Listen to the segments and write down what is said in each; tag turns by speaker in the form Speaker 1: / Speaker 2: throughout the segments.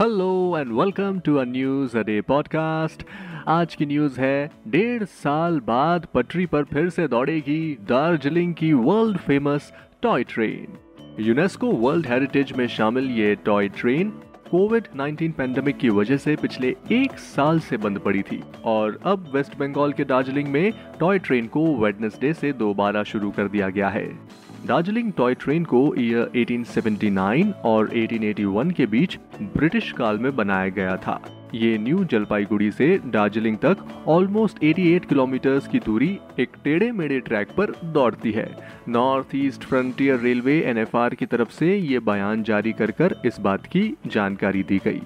Speaker 1: Hello and welcome to a news a day podcast आज की news है, डेढ़ साल बाद पटरी पर फिर से दौड़ेगी दार्जिलिंग की world famous toy train UNESCO world heritage में शामिल ये टॉय ट्रेन कोविड 19 पेंडेमिक की वजह से पिछले एक साल से बंद पड़ी थी और अब वेस्ट बंगाल के दार्जिलिंग में टॉय ट्रेन को वेडनेसडे से दोबारा शुरू कर दिया गया है। दार्जिलिंग टॉय ट्रेन को ईयर 1879 और 1881 के बीच ब्रिटिश काल में बनाया गया था। ये न्यू जलपाईगुड़ी से दार्जिलिंग तक ऑलमोस्ट 88 किलोमीटर्स की दूरी एक टेढ़े मेढ़े ट्रैक पर दौड़ती है। North East Frontier Railway NFR की तरफ़ से ये बयान जारी कर कर इस बात की जानकारी दी गई।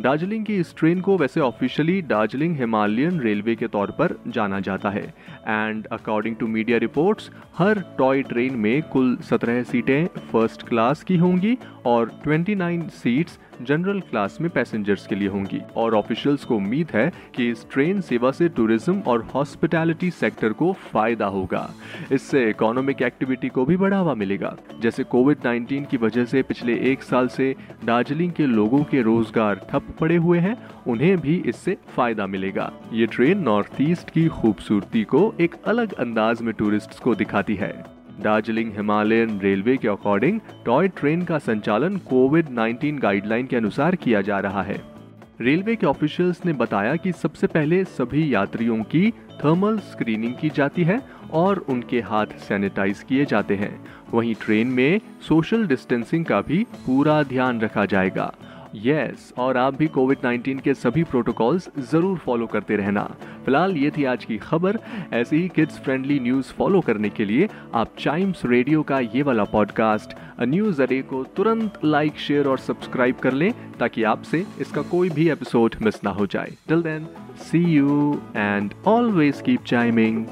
Speaker 1: दार्जिलिंग की इस ट्रेन को वैसे ऑफिशियली दार्जिलिंग हिमालयन रेलवे के तौर पर जाना जाता है। And according to media reports her toy train में कुल 17 सीटें फ़र्स्ट क्लास की होंगी और 29 सीट्स जनरल क्लास में पैसेंजर्स के लिए होंगी। और ऑफिशियल्स को उम्मीद है कि इस ट्रेन सेवा से टूरिज़्म और हॉस्पिटैलिटी सेक्टर को फ़ायदा होगा। इससे इकोनॉमिक एक्टिविटी को भी बढ़ावा मिलेगा। जैसे कोविड 19 की वजह से पिछले एक साल से दार्जिलिंग के लोगों के रोज़गार ठप पड़े हुए हैं। उन्हें भी इससे फ़ायदा मिलेगा। ये ट्रेन नॉर्थ ईस्ट की खूबसूरती को एक अलग अंदाज में टूरिस्ट को दिखाती है। दार्जिलिंग हिमालयन रेलवे के अकॉर्डिंग टॉय ट्रेन का संचालन कोविड 19 गाइडलाइन के अनुसार किया जा रहा है। रेलवे के ऑफिशियल्स ने बताया कि सबसे पहले सभी यात्रियों की थर्मल स्क्रीनिंग की जाती है और उनके हाथ सैनिटाइज किए जाते हैं। वहीं ट्रेन में सोशल डिस्टेंसिंग का भी पूरा ध्यान रखा जाएगा। यस yes, और आप भी कोविड 19 के सभी प्रोटोकॉल्स ज़रूर फॉलो करते रहना। फ़िलहाल ये थी आज की खबर। ऐसी ही किड्स फ्रेंडली न्यूज़ फॉलो करने के लिए आप चाइम्स रेडियो का ये वाला पॉडकास्ट न्यूज़ अडे को तुरंत लाइक शेयर और सब्सक्राइब कर लें ताकि आपसे इसका कोई भी एपिसोड मिस ना हो जाए। Till then see you and always keep chiming